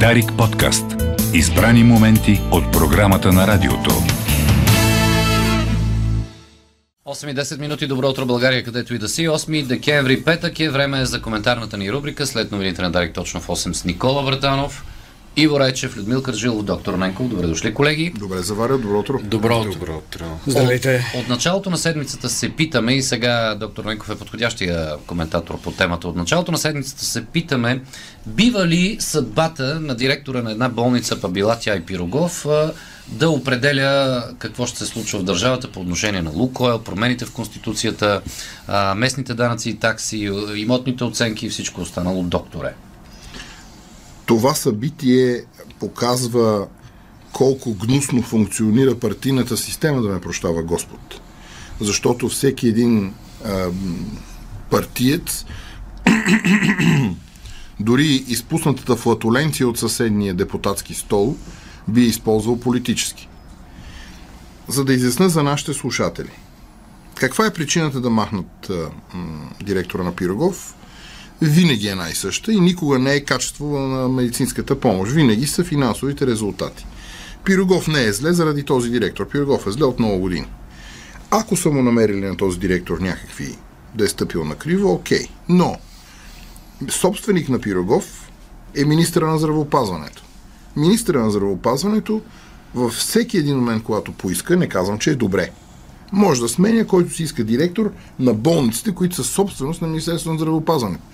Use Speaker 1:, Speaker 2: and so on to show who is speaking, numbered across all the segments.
Speaker 1: Дарик подкаст. Избрани моменти от програмата на радиото.
Speaker 2: 8 и 10 минути, добро утро България, където и да си. 8 декември, петък е време за коментарната ни рубрика. След новините на Дарик точно в 8 с Никола Вратанов, Иво Райчев, Людмил Кържилов, доктор Ненков. Добре дошли, колеги.
Speaker 3: Добре заваря, добро утро.
Speaker 2: Добро утро.
Speaker 4: Добро утро.
Speaker 5: Здравейте.
Speaker 2: От, от началото на седмицата се питаме и сега доктор Ненков е подходящия коментатор по темата. От началото на седмицата се питаме, бива ли съдбата на директора на една болница, па била тя и Пирогов, да определя какво ще се случва в държавата по отношение на Лукойл, промените в Конституцията, местните данъци и такси, имотните оценки и всичко останало, докторе.
Speaker 3: Това събитие показва колко гнусно функционира партийната система, да ме прощава Господ. Защото всеки един а, партиец, дори изпуснатата флатуленция от съседния депутатски стол, би използвал политически. За да изясна за нашите слушатели. Каква е причината да махнат а, м, директора на Пирогов? Винаги е най-съща и никога не е качество на медицинската помощ. Винаги са финансовите резултати. Пирогов не е зле заради този директор. Пирогов е зле от много години. Ако са му намерили на този директор някакви да е стъпил на криво, окей. Но собственик на Пирогов е министра на здравеопазването. Министра на здравеопазването във всеки един момент, когато поиска, не казвам, че е добре. Може да сменя който си иска директор на болниците, които са собственост на Министерството на здравеопазването.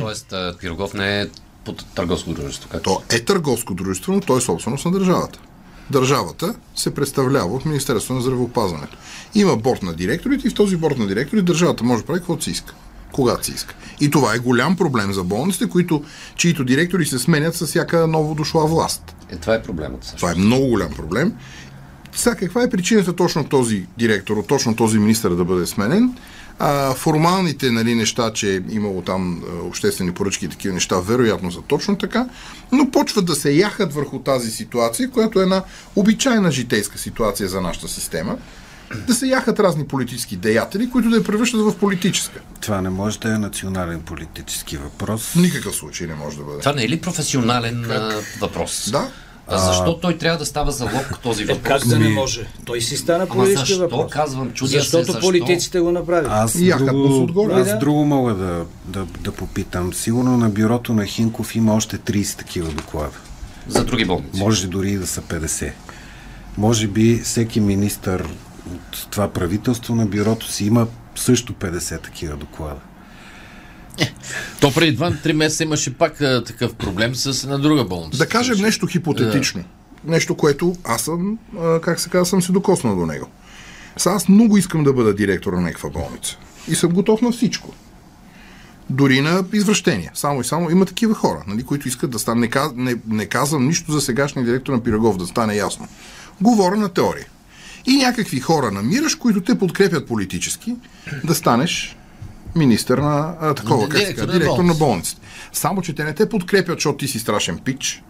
Speaker 2: Тоест, Пирогов не е под търговско дружество. Както
Speaker 3: То е търговско дружество, но то е собственост на държавата. Държавата се представлява от Министерството на здравеопазването. Има борт на директорите и в този борт на директори държавата може да прави каквото си иска. Когато си иска. И това е голям проблем за болниците, които, чието директори се сменят с всяка ново дошла власт.
Speaker 2: Е, това е проблемът. Също.
Speaker 3: Това е много голям проблем. Сега, каква е причината точно този директор, точно този министър да бъде сменен? А, формалните нали, неща, че е имало там а, обществени поръчки и такива неща, вероятно са точно така, но почват да се яхат върху тази ситуация, която е една обичайна житейска ситуация за нашата система. Да се яхат разни политически деятели, които да я превръщат в политическа.
Speaker 4: Това не може да е национален политически въпрос.
Speaker 3: В никакъв случай не може да бъде.
Speaker 2: Това не е ли професионален а, въпрос?
Speaker 3: Да.
Speaker 2: А защо той трябва да става залог този
Speaker 5: Е,
Speaker 2: въпрос?
Speaker 5: как да не може? Той си стана
Speaker 2: Ами-
Speaker 5: политически
Speaker 2: защо
Speaker 5: въпрос.
Speaker 2: казвам, чудя се,
Speaker 5: Защото
Speaker 2: защо?
Speaker 5: политиците го направиха.
Speaker 4: Аз,
Speaker 3: И се
Speaker 4: друго,
Speaker 3: отгоре.
Speaker 4: аз
Speaker 5: Да.
Speaker 4: друго мога да, да, да попитам. Сигурно на бюрото на Хинков има още 30 такива доклада.
Speaker 2: За други болници.
Speaker 4: Може дори и да са 50. Може би всеки министър от това правителство на бюрото си има също 50 такива доклада.
Speaker 6: То преди 2-3 месеца имаше пак а, такъв проблем с една друга болница.
Speaker 3: Да кажем нещо хипотетично. Нещо, което аз съм, а, как се казва, съм се докоснал до него. Сега аз много искам да бъда директор на някаква болница. И съм готов на всичко. Дори на извращения. Само и само има такива хора, нали, които искат да стане. Не, каз- не, не казвам нищо за сегашния директор на Пирогов, да стане ясно. Говоря на теория. И някакви хора намираш, които те подкрепят политически, да станеш министър на а, такова, как
Speaker 6: Директор
Speaker 3: казва,
Speaker 6: на
Speaker 3: директор на
Speaker 6: болница.
Speaker 3: болниците. Само, че те не те подкрепят, защото ти си страшен пич.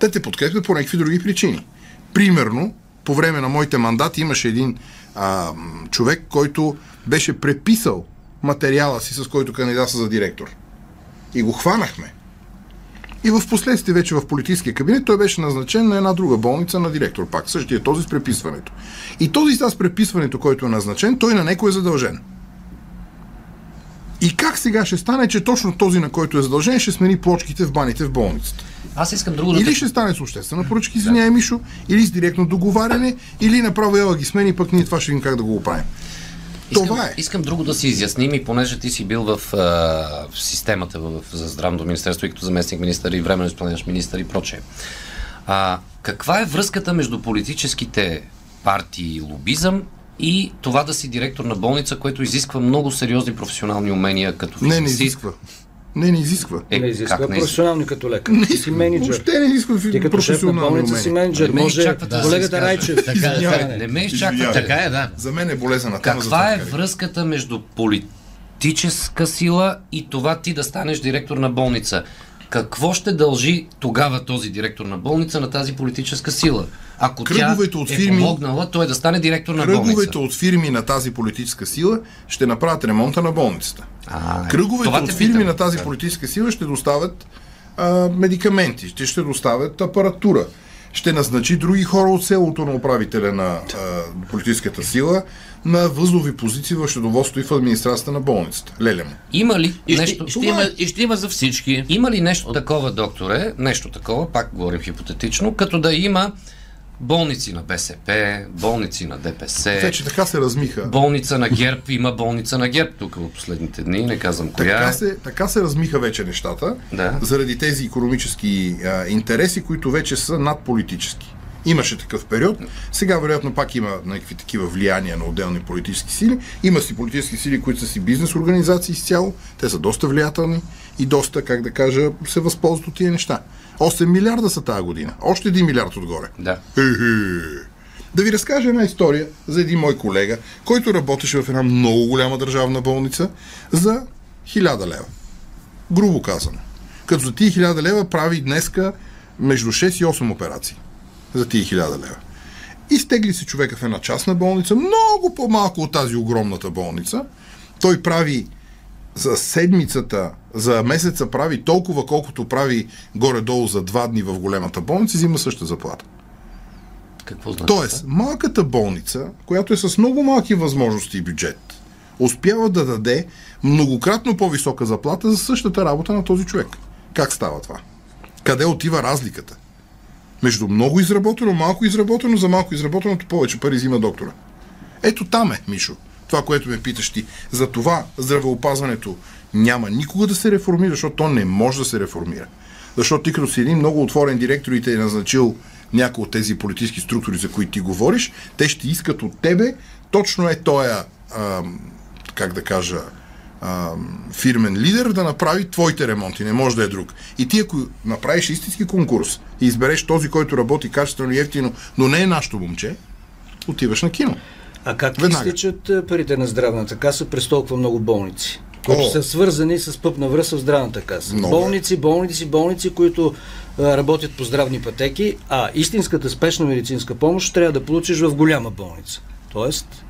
Speaker 3: Те те подкрепят по някакви други причини. Примерно, по време на моите мандати имаше един а, човек, който беше преписал материала си, с който кандидата за директор. И го хванахме. И в последствие вече в политическия кабинет той беше назначен на една друга болница на директор пак. Същия този с преписването. И този с преписването, който е назначен, той на някой е задължен. И как сега ще стане, че точно този, на който е задължен, ще смени плочките в баните в болницата?
Speaker 2: Аз искам друго да
Speaker 3: Или ще стане с обществена поръчка, извиняй, Мишо, или с директно договаряне, или направо ела ги смени, пък ние това ще видим как да го оправим.
Speaker 2: Искам,
Speaker 3: Това е.
Speaker 2: Искам друго да си изясним и понеже ти си бил в, а, в системата в, за здравното министерство и като заместник министър и временно изпълняваш министър и прочее. А, каква е връзката между политическите партии и лобизъм и това да си директор на болница, което изисква много сериозни професионални умения като
Speaker 3: Не, не
Speaker 2: финансист?
Speaker 3: изисква. Не, не изисква.
Speaker 2: Е,
Speaker 5: не изисква
Speaker 2: как не
Speaker 5: професионални като лекар.
Speaker 3: Не
Speaker 5: Ти си менеджер.
Speaker 3: Въобще не изисква
Speaker 5: Ти като шеф на болница си менеджер.
Speaker 2: Не
Speaker 5: Може
Speaker 2: да се
Speaker 5: колегата. Райчев.
Speaker 6: Така, така,
Speaker 5: Извинявай.
Speaker 2: Не ме.
Speaker 3: Извинявай.
Speaker 6: Така е, да.
Speaker 3: За мен е болезнена тема.
Speaker 2: Каква е връзката между политическа сила и това ти да станеш директор на болница? Какво ще дължи тогава този директор на болница на тази политическа сила? Ако
Speaker 3: Кръговете
Speaker 2: тя
Speaker 3: от
Speaker 2: е
Speaker 3: фирми-
Speaker 2: помогнала, той да стане директор на болница.
Speaker 3: Кръговете от фирми на тази политическа сила ще направят ремонта на болницата.
Speaker 2: А,
Speaker 3: Кръговете от фирми
Speaker 2: питам.
Speaker 3: на тази политическа сила ще доставят а, медикаменти, ще, ще доставят апаратура, ще назначи други хора от селото на управителя на а, политическата сила на възлови позиции в щедоводството и в администрацията на болницата. Леля му.
Speaker 2: Има ли
Speaker 6: И ще,
Speaker 2: нещо...
Speaker 6: и ще, има, и ще има за всички.
Speaker 2: Има ли нещо такова, докторе, нещо такова, пак говорим хипотетично, като да има болници на БСП, болници на ДПС,
Speaker 3: Вече така се размиха.
Speaker 2: болница на ГЕРБ, има болница на ГЕРБ тук в последните дни, не казвам коя
Speaker 3: Така се, така се размиха вече нещата,
Speaker 2: Да.
Speaker 3: заради тези економически а, интереси, които вече са надполитически. Имаше такъв период. Сега, вероятно, пак има някакви такива влияния на отделни политически сили. Има си политически сили, които са си бизнес организации изцяло. Те са доста влиятелни и доста, как да кажа, се възползват от тия неща. 8 милиарда са тази година. Още 1 милиард отгоре.
Speaker 2: Да.
Speaker 3: Хе-хе. Да ви разкажа една история за един мой колега, който работеше в една много голяма държавна болница за 1000 лева. Грубо казано. Като за тия 1000 лева прави днеска между 6 и 8 операции. За тия 1000 лева. Изтегли се човека в една частна болница, много по-малко от тази огромната болница. Той прави за седмицата, за месеца прави толкова, колкото прави горе-долу за два дни в големата болница, и взима същата заплата.
Speaker 2: Какво значи?
Speaker 3: Тоест, малката болница, която е с много малки възможности и бюджет, успява да даде многократно по-висока заплата за същата работа на този човек. Как става това? Къде отива разликата? Между много изработено, малко изработено, за малко изработеното повече пари взима доктора. Ето там е, Мишо. Това, което ме питаш ти. За това здравеопазването няма никога да се реформира, защото то не може да се реформира. Защото ти като си един много отворен директор и те е назначил някои от тези политически структури, за които ти говориш, те ще искат от тебе точно е тоя, ам, как да кажа, ам, фирмен лидер да направи твоите ремонти. Не може да е друг. И ти ако направиш истински конкурс и избереш този, който работи качествено и ефтино, но не е нашето момче, отиваш на кино.
Speaker 5: А как
Speaker 3: Веднага.
Speaker 5: изтичат а, парите на здравната каса през толкова много болници? Които
Speaker 3: О!
Speaker 5: са свързани с пъпна връзка в здравната каса.
Speaker 3: Много е.
Speaker 5: болници, болници, болници, които а, работят по здравни пътеки, а истинската спешна медицинска помощ трябва да получиш в голяма болница. Тоест,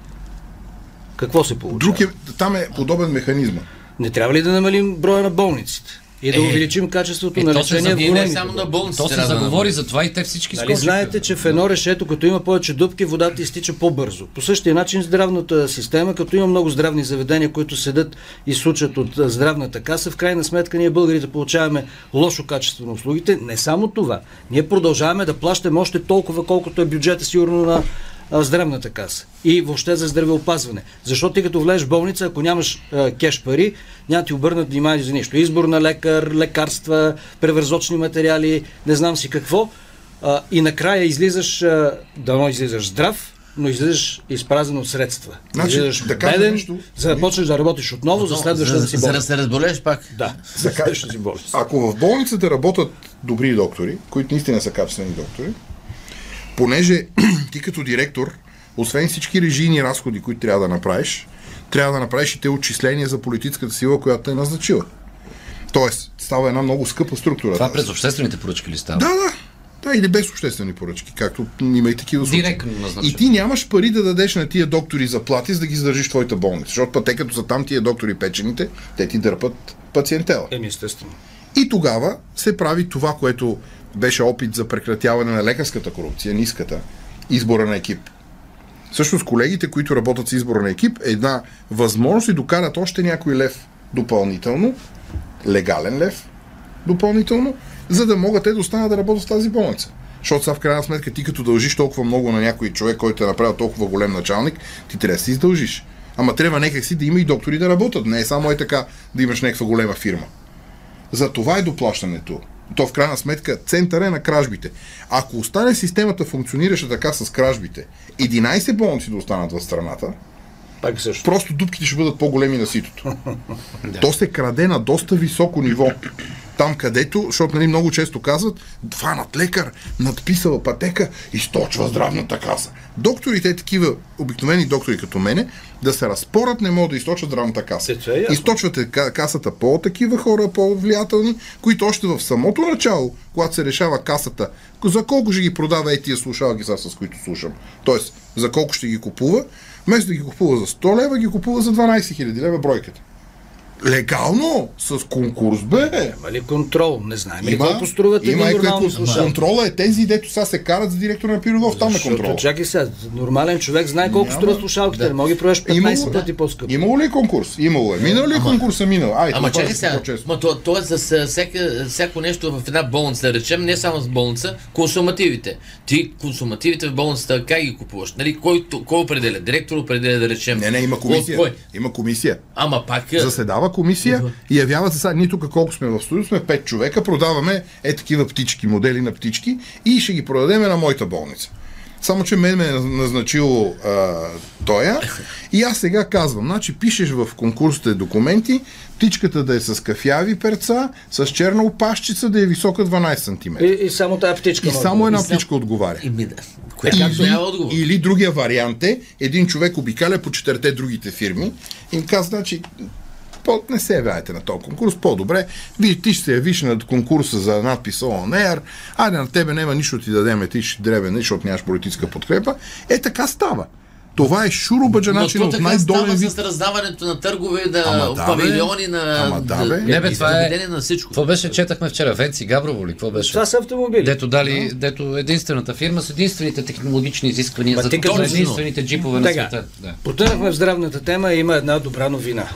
Speaker 5: какво се получава?
Speaker 3: Друг е, там е подобен механизма.
Speaker 5: Не трябва ли да намалим броя на болниците? И да
Speaker 6: Е,
Speaker 5: увеличим качеството
Speaker 2: е,
Speaker 5: на лечение в големите
Speaker 6: само на
Speaker 5: болници?
Speaker 6: болниците.
Speaker 2: То се заговори за това и те всички
Speaker 5: Нали
Speaker 2: скочиха.
Speaker 5: знаете, че в едно решето, като има повече дупки, водата изтича по-бързо. По същия начин здравната система, като има много здравни заведения, които седат и сучат от здравната каса, в крайна сметка ние българите получаваме лошо качество на услугите. Не само това. Ние продължаваме да плащаме още толкова, колкото е бюджета сигурно на здравната каса и въобще за здравеопазване. Защото ти като влезеш в болница, ако нямаш а, кеш пари, няма ти обърнат внимание за нищо. Избор на лекар, лекарства, превързочни материали, не знам си какво. А, и накрая излизаш, а, дано излизаш здрав, но излизаш изпразен от средства.
Speaker 3: Значи,
Speaker 5: излизаш
Speaker 3: да
Speaker 5: беден,
Speaker 3: нещо.
Speaker 5: за да почнеш да работиш отново за следващата
Speaker 6: за,
Speaker 5: си
Speaker 6: за да
Speaker 5: болница.
Speaker 6: се разболееш пак.
Speaker 5: Да, за
Speaker 3: е.
Speaker 5: следващата си болница.
Speaker 3: Ако в болницата работят добри доктори, които наистина са качествени доктори, понеже ти като директор, освен всички режийни разходи, които трябва да направиш, трябва да направиш и те отчисления за политическата сила, която е назначила. Тоест, става една много скъпа структура.
Speaker 2: Това
Speaker 3: тази.
Speaker 2: през обществените поръчки ли става?
Speaker 3: Да, да. Да, или без обществени поръчки, както има и такива случаи.
Speaker 2: Директно назначено.
Speaker 3: И ти нямаш пари да дадеш на тия доктори заплати, за да ги задържиш твоята болница. Защото пък те като са там тия доктори печените, те ти дърпат пациентела.
Speaker 5: Еми, естествено.
Speaker 3: И тогава се прави това, което беше опит за прекратяване на лекарската корупция, ниската, избора на екип. Всъщност колегите, които работят с избора на екип, е една възможност и докарат още някой лев допълнително, легален лев допълнително, за да могат те да останат да работят в тази болница. Защото сега в крайна сметка ти като дължиш толкова много на някой човек, който е направил толкова голем началник, ти трябва да си издължиш. Ама трябва някак си да има и доктори да работят. Не е само е така да имаш някаква голема фирма. За това е доплащането. То в крайна сметка център е на кражбите. Ако остане системата функционираща така с кражбите, 11 болници да останат в страната,
Speaker 5: Пак също.
Speaker 3: просто дупките ще бъдат по-големи на ситото. То се краде на доста високо ниво. Там където, защото нали, много често казват, фанат лекар, надписал пътека, източва здравната каса. Докторите, такива обикновени доктори като мене, да се разпорят не могат да източат здравната каса.
Speaker 5: Е, е.
Speaker 3: Източвате ка- касата по-такива хора, по-влиятелни, които още в самото начало, когато се решава касата, за колко ще ги продава е тия слушалки, сега, с които слушам. Тоест, за колко ще ги купува, вместо да ги купува за 100 лева, ги купува за 12 000 лева бройката. Легално, с конкурс, бе.
Speaker 5: Има ли контрол? Не знаем ли колко струват един
Speaker 3: има и
Speaker 5: нормални
Speaker 3: какво-
Speaker 5: слушатели?
Speaker 3: Контрола е тези, дето сега се карат с директора на Пирогов, там е контрол.
Speaker 5: чакай сега, нормален човек знае колко
Speaker 3: Няма.
Speaker 5: струват слушалките, не мога да ги провеш 15
Speaker 3: Имало-
Speaker 5: пъти по-скъпо.
Speaker 3: Имало ли е конкурс? Имало е. Минал ли е конкурса? Минал. Ай,
Speaker 6: Ама чакай
Speaker 3: е
Speaker 6: сега, ма то, то е с всяка, всяко нещо в една болница, да речем, не само с болница, консумативите. Ти консумативите в болницата как ги купуваш? Нали, кой, кой определя? Директор определя, да речем.
Speaker 3: Не, не, има комисия.
Speaker 6: Кой?
Speaker 3: Има комисия.
Speaker 6: Ама пак... е,
Speaker 3: Заседава комисия и явяват се сега, ние тук колко сме в студио, сме 5 човека, продаваме е такива птички, модели на птички и ще ги продадем на моята болница. Само, че мен ме е назначил а, тоя и аз сега казвам, значи пишеш в конкурсите документи, птичката да е с кафяви перца, с черна опашчица, да е висока 12 см.
Speaker 5: И, и само тази птичка.
Speaker 3: И само една
Speaker 6: И
Speaker 3: птичка отговаря.
Speaker 6: Ими да. Кое както
Speaker 3: Или,
Speaker 6: няма отговор.
Speaker 3: или другия вариант е, един човек обикаля по четирите другите фирми и им казва, значи, по, не се явявайте на този конкурс, по-добре. Вие ти ще се явиш на конкурса за надпис On Air, айде на тебе няма нищо ти дадеме, ти ще дребен, защото нямаш политическа подкрепа. Е, така става. Това е шурубаджа
Speaker 6: Но
Speaker 3: начин от най-долен
Speaker 6: става
Speaker 3: вид.
Speaker 6: с раздаването на търгове,
Speaker 3: Ама да, бе.
Speaker 6: павилиони, на...
Speaker 3: Ама да, бе.
Speaker 2: Не, бе, това е-
Speaker 6: на всичко.
Speaker 2: Какво беше, четахме вчера? Венци Габрово ли? Какво беше?
Speaker 5: Това са автомобили.
Speaker 2: Дето дали, дето единствената фирма с единствените технологични изисквания
Speaker 5: Ма
Speaker 2: за точно. единствените джипове на света. Да.
Speaker 5: потънахме в здравната тема и има една добра новина.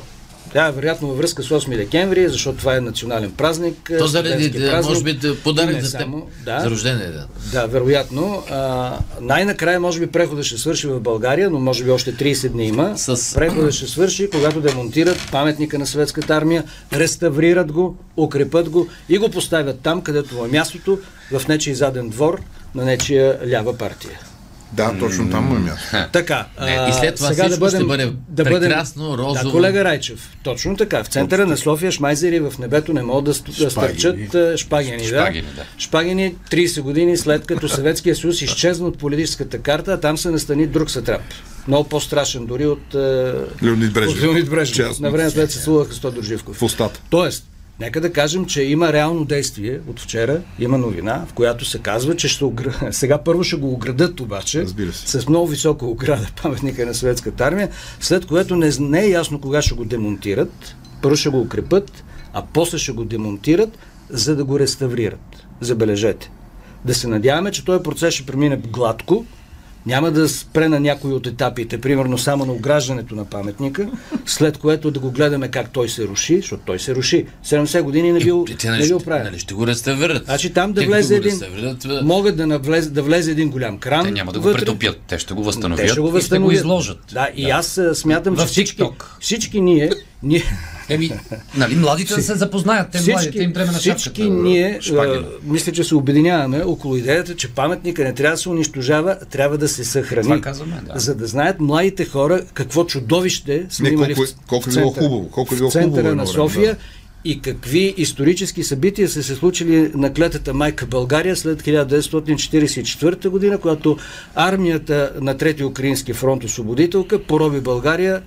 Speaker 5: Е вероятно във връзка с 8 декември, защото това е национален празник.
Speaker 6: То заради, да,
Speaker 5: празник.
Speaker 6: може би, да подарък за теб.
Speaker 5: само, да.
Speaker 6: За рождение, да.
Speaker 5: Да, вероятно. А, най-накрая, може би, прехода ще свърши в България, но може би още 30 дни има.
Speaker 6: С-
Speaker 5: Прехода ще свърши, когато демонтират паметника на съветската армия, реставрират го, укрепят го и го поставят там, където е мястото, в нечий заден двор на нечия лява партия.
Speaker 3: Да, точно там му е място.
Speaker 5: Така.
Speaker 6: Не, и след това
Speaker 5: сега
Speaker 6: всичко ще бъде прекрасно, розово.
Speaker 5: Да, колега Райчев. Точно така. В центъра на София шмайзери в небето не могат да, да стърчат а, шпагини. Да.
Speaker 2: Да.
Speaker 5: Шпагини 30 години след като Съветския съюз изчезна от политическата карта, а там се настани друг сатрап. Много по-страшен дори от,
Speaker 3: Леонид
Speaker 5: от.
Speaker 3: Честно.
Speaker 5: На време след се слуваха с Тодор Живков.
Speaker 3: В устата.
Speaker 5: Тоест, нека да кажем, че има реално действие от вчера, има новина, в която се казва, че ще огр... сега първо ще го оградат обаче, с много висока ограда паметника на съветската армия, след което не, не е ясно кога ще го демонтират, първо ще го укрепят, а после ще го демонтират, за да го реставрират. Забележете. Да се надяваме, че този процес ще премине гладко, няма да спре на някои от етапите, примерно само на ограждането на паметника, след което да го гледаме как той се руши, защото той се руши. 70 години не бил,
Speaker 6: И
Speaker 5: не
Speaker 6: нали,
Speaker 5: бил
Speaker 6: ще-
Speaker 5: правен.
Speaker 6: нали, ще го реставрират.
Speaker 5: Значи там да
Speaker 6: Те
Speaker 5: влезе един. Могат да, навлезе, да влезе един голям кран.
Speaker 2: Те няма да го
Speaker 5: вътре.
Speaker 2: претопят, те ще го възстановят
Speaker 5: Те ще го
Speaker 2: и ще го
Speaker 5: възстановят.
Speaker 2: изложат.
Speaker 5: Да, и аз смятам, че всички,
Speaker 2: TikTok.
Speaker 5: всички ние, ние
Speaker 2: Еми, нали, младите да се запознаят, те младите им треме на
Speaker 5: всички
Speaker 2: шапката.
Speaker 5: ние,
Speaker 2: Шпагина.
Speaker 5: а, мисля, че се обединяваме около идеята, че паметника не трябва да се унищожава, трябва да се съхрани.
Speaker 2: Това казваме, да.
Speaker 5: За да знаят младите хора какво чудовище сме
Speaker 3: Не,
Speaker 5: имали
Speaker 3: колко е-
Speaker 5: в,
Speaker 3: колко е
Speaker 5: в
Speaker 3: било
Speaker 5: центъра-
Speaker 3: хубаво, колко е било
Speaker 5: в центъра
Speaker 3: хубаво
Speaker 5: на
Speaker 3: време,
Speaker 5: София
Speaker 3: да.
Speaker 5: и какви исторически събития са се случили на клетата майка България след 1944 година, когато армията на Трети Украински фронт освободителка пороби България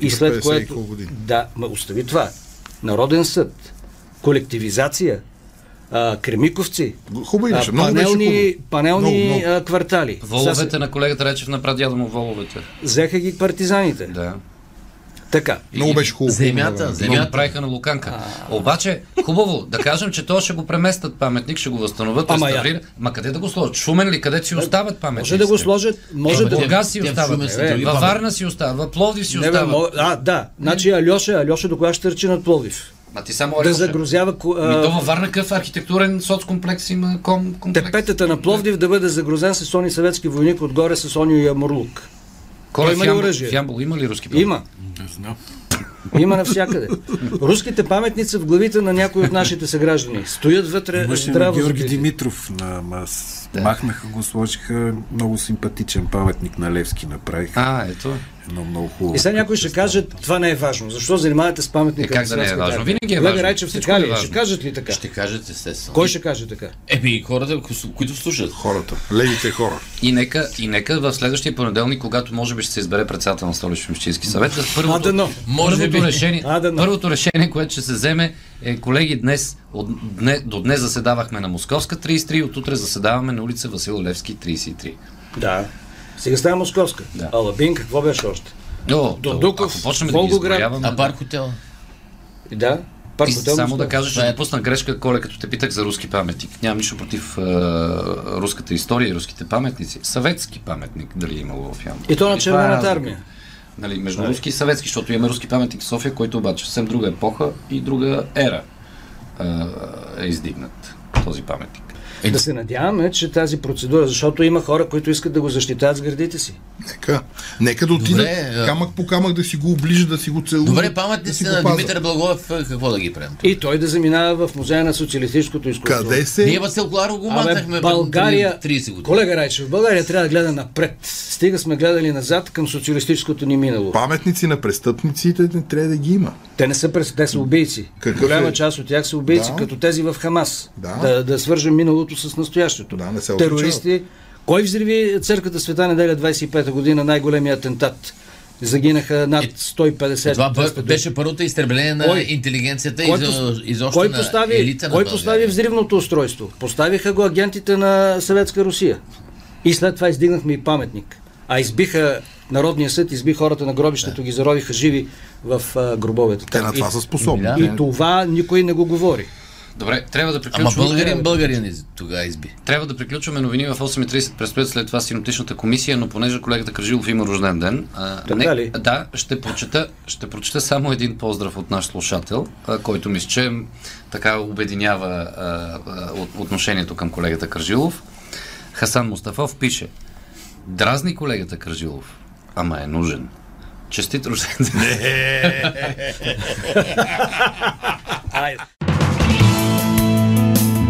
Speaker 5: и след
Speaker 3: 50 и
Speaker 5: което...
Speaker 3: години.
Speaker 5: Да, ма остави това. Народен съд, колективизация, а, кремиковци,
Speaker 3: Хубаво
Speaker 5: а,
Speaker 3: беше, много беше
Speaker 5: панелни,
Speaker 3: хубаво.
Speaker 5: панелни
Speaker 3: Много, много.
Speaker 5: а, квартали. Сега
Speaker 2: Воловете
Speaker 5: се-
Speaker 2: на колегата Речев на прадядо му воловете.
Speaker 5: Взеха ги партизаните.
Speaker 2: Да.
Speaker 5: Така.
Speaker 3: Много беше хубаво.
Speaker 6: Земята,
Speaker 3: Много
Speaker 6: земята.
Speaker 2: правиха на Луканка. Обаче, хубаво, да кажем, че то ще го преместят паметник, ще го възстановят,
Speaker 5: Ама я.
Speaker 2: реставрират. Ма къде да го сложат? Шумен ли? Къде си остават паметниците?
Speaker 5: Може да го сложат, може
Speaker 2: В
Speaker 5: да...
Speaker 2: Бургас си остават, във Варна си остават, в Пловдив си остават.
Speaker 5: мо- а, да. Значи Алеша, Алеша до кога ще търчи над Пловдив?
Speaker 2: Ма ти само
Speaker 5: Да
Speaker 2: Алеша.
Speaker 5: загрозява ко-
Speaker 2: Ми
Speaker 5: а,
Speaker 2: то във Варна какъв архитектурен соцкомплекс има ком, комплекс.
Speaker 5: тепетата на Пловдив да бъде загрозен с они съветски войник отгоре с они Ямурлук.
Speaker 2: Кой
Speaker 5: има ли оръжие?
Speaker 2: В Ямбол има ли руски паметник?
Speaker 5: Има.
Speaker 4: Не знам.
Speaker 5: Има навсякъде. Руските паметници в главите на някои от нашите съграждани. Стоят вътре
Speaker 4: Имаше на
Speaker 5: здраво
Speaker 4: Георги. Димитров. На, ма, с- Махнаха го, сложиха много симпатичен паметник на Левски направиха.
Speaker 2: А, ето.
Speaker 4: Едно много хубаво.
Speaker 5: И сега някой ще каже, това не е важно. Защо занимавате с паметника?
Speaker 2: Е, как да не е важно? Винаги е важно.
Speaker 5: Райчев, така
Speaker 2: е
Speaker 5: ли?
Speaker 2: важно.
Speaker 5: Ще кажат ли така?
Speaker 6: Ще кажат естествено.
Speaker 5: Кой ще каже така?
Speaker 6: Еми, и хората, ко- които слушат.
Speaker 3: Хората, левите хора.
Speaker 2: И нека, и нека в следващия понеделник, когато може би ще се избере председател на столично общински съвет, да
Speaker 5: А,
Speaker 2: първото,
Speaker 5: дано.
Speaker 6: Може
Speaker 2: първото,
Speaker 6: би.
Speaker 2: решение,
Speaker 5: А, дано.
Speaker 2: първото решение, което ще се вземе е, колеги, днес, от, дне, до днес заседавахме на Московска 33, от утре заседаваме на улица Васил Левски 33.
Speaker 5: Да. Сега става Московска.
Speaker 2: Да.
Speaker 5: А Лабин какво беше още?
Speaker 2: О,
Speaker 5: Дондуков,
Speaker 2: ако почнем да ги
Speaker 5: Волгоград.
Speaker 2: изброяваме,
Speaker 6: А бар хотел?
Speaker 5: Да, парк хотел
Speaker 2: само
Speaker 5: Москва.
Speaker 2: да кажа,
Speaker 6: Това
Speaker 2: ще
Speaker 6: е-
Speaker 2: допусна грешка, Коле, като те питах за руски паметник. Нямам нищо против е, руската история и руските паметници. Съветски паметник дали е имало в Ямбол.
Speaker 5: И то на
Speaker 2: е
Speaker 5: Червената армия.
Speaker 2: Нали, между руски и съветски, защото имаме руски паметник в София, който обаче съвсем друга епоха и друга ера е издигнат този паметник.
Speaker 5: Да се надяваме, че тази процедура, защото има хора, които искат да го защитават с гърдите си.
Speaker 3: Нека, нека да отидат камък по камък да си го оближат, да си го целуват.
Speaker 6: Добре,
Speaker 3: да
Speaker 6: паметниците
Speaker 3: си го
Speaker 6: на. Димитър Благоев, е, какво да ги правим?
Speaker 5: И той да заминава в музея на социалистическото изкуство.
Speaker 3: Къде се?
Speaker 6: Ние Васил Коларов го махнахме
Speaker 5: България,
Speaker 6: 30 години.
Speaker 5: колега Райчев, България трябва да гледа напред. Стига сме гледали назад към социалистическото ни минало.
Speaker 3: Паметници на престъпниците не трябва да ги има.
Speaker 5: Те не са през, те са убийци.
Speaker 3: Какъв
Speaker 5: Голяма
Speaker 3: е?
Speaker 5: част от тях са убийци,
Speaker 3: Да.
Speaker 5: като тези в Хамас.
Speaker 3: Да.
Speaker 5: Да, да свържем миналото с настоящето.
Speaker 3: Да, не се
Speaker 5: Терористи. Кой взриви църквата Света неделя 25-та година, най-големия атентат? Загинаха над 150
Speaker 6: Това бе-
Speaker 5: 200 души.
Speaker 6: беше първото изтребление на
Speaker 5: Кой?
Speaker 6: интелигенцията и
Speaker 5: Кой,
Speaker 6: за-
Speaker 5: пос-
Speaker 6: изобщо
Speaker 5: кой
Speaker 6: на
Speaker 5: постави,
Speaker 6: елита на
Speaker 5: кой
Speaker 6: България.
Speaker 5: постави взривното устройство? Поставиха го агентите на Съветска Русия. И след това издигнахме и паметник. А избиха Народния съд, изби хората на гробището, ги заровиха живи в а, гробовете.
Speaker 3: Те на това
Speaker 5: и,
Speaker 3: са способни.
Speaker 6: Да.
Speaker 5: и това никой не го говори.
Speaker 2: Добре, трябва да
Speaker 6: Ама
Speaker 2: приключваме.
Speaker 6: българин, българин из- тогава изби.
Speaker 2: Трябва да приключваме новини в 8.30. Предстоят след това синоптичната комисия, но понеже колегата Кръжилов има рожден ден, а,
Speaker 5: Така ли?
Speaker 2: да, ще прочета, ще прочета само един поздрав от наш слушател, а, който мисля, че така обединява а, а, от- отношението към колегата Кръжилов. Хасан Мустафов пише Дразни колегата Кръжилов, ама е нужен. Честит рожден ден.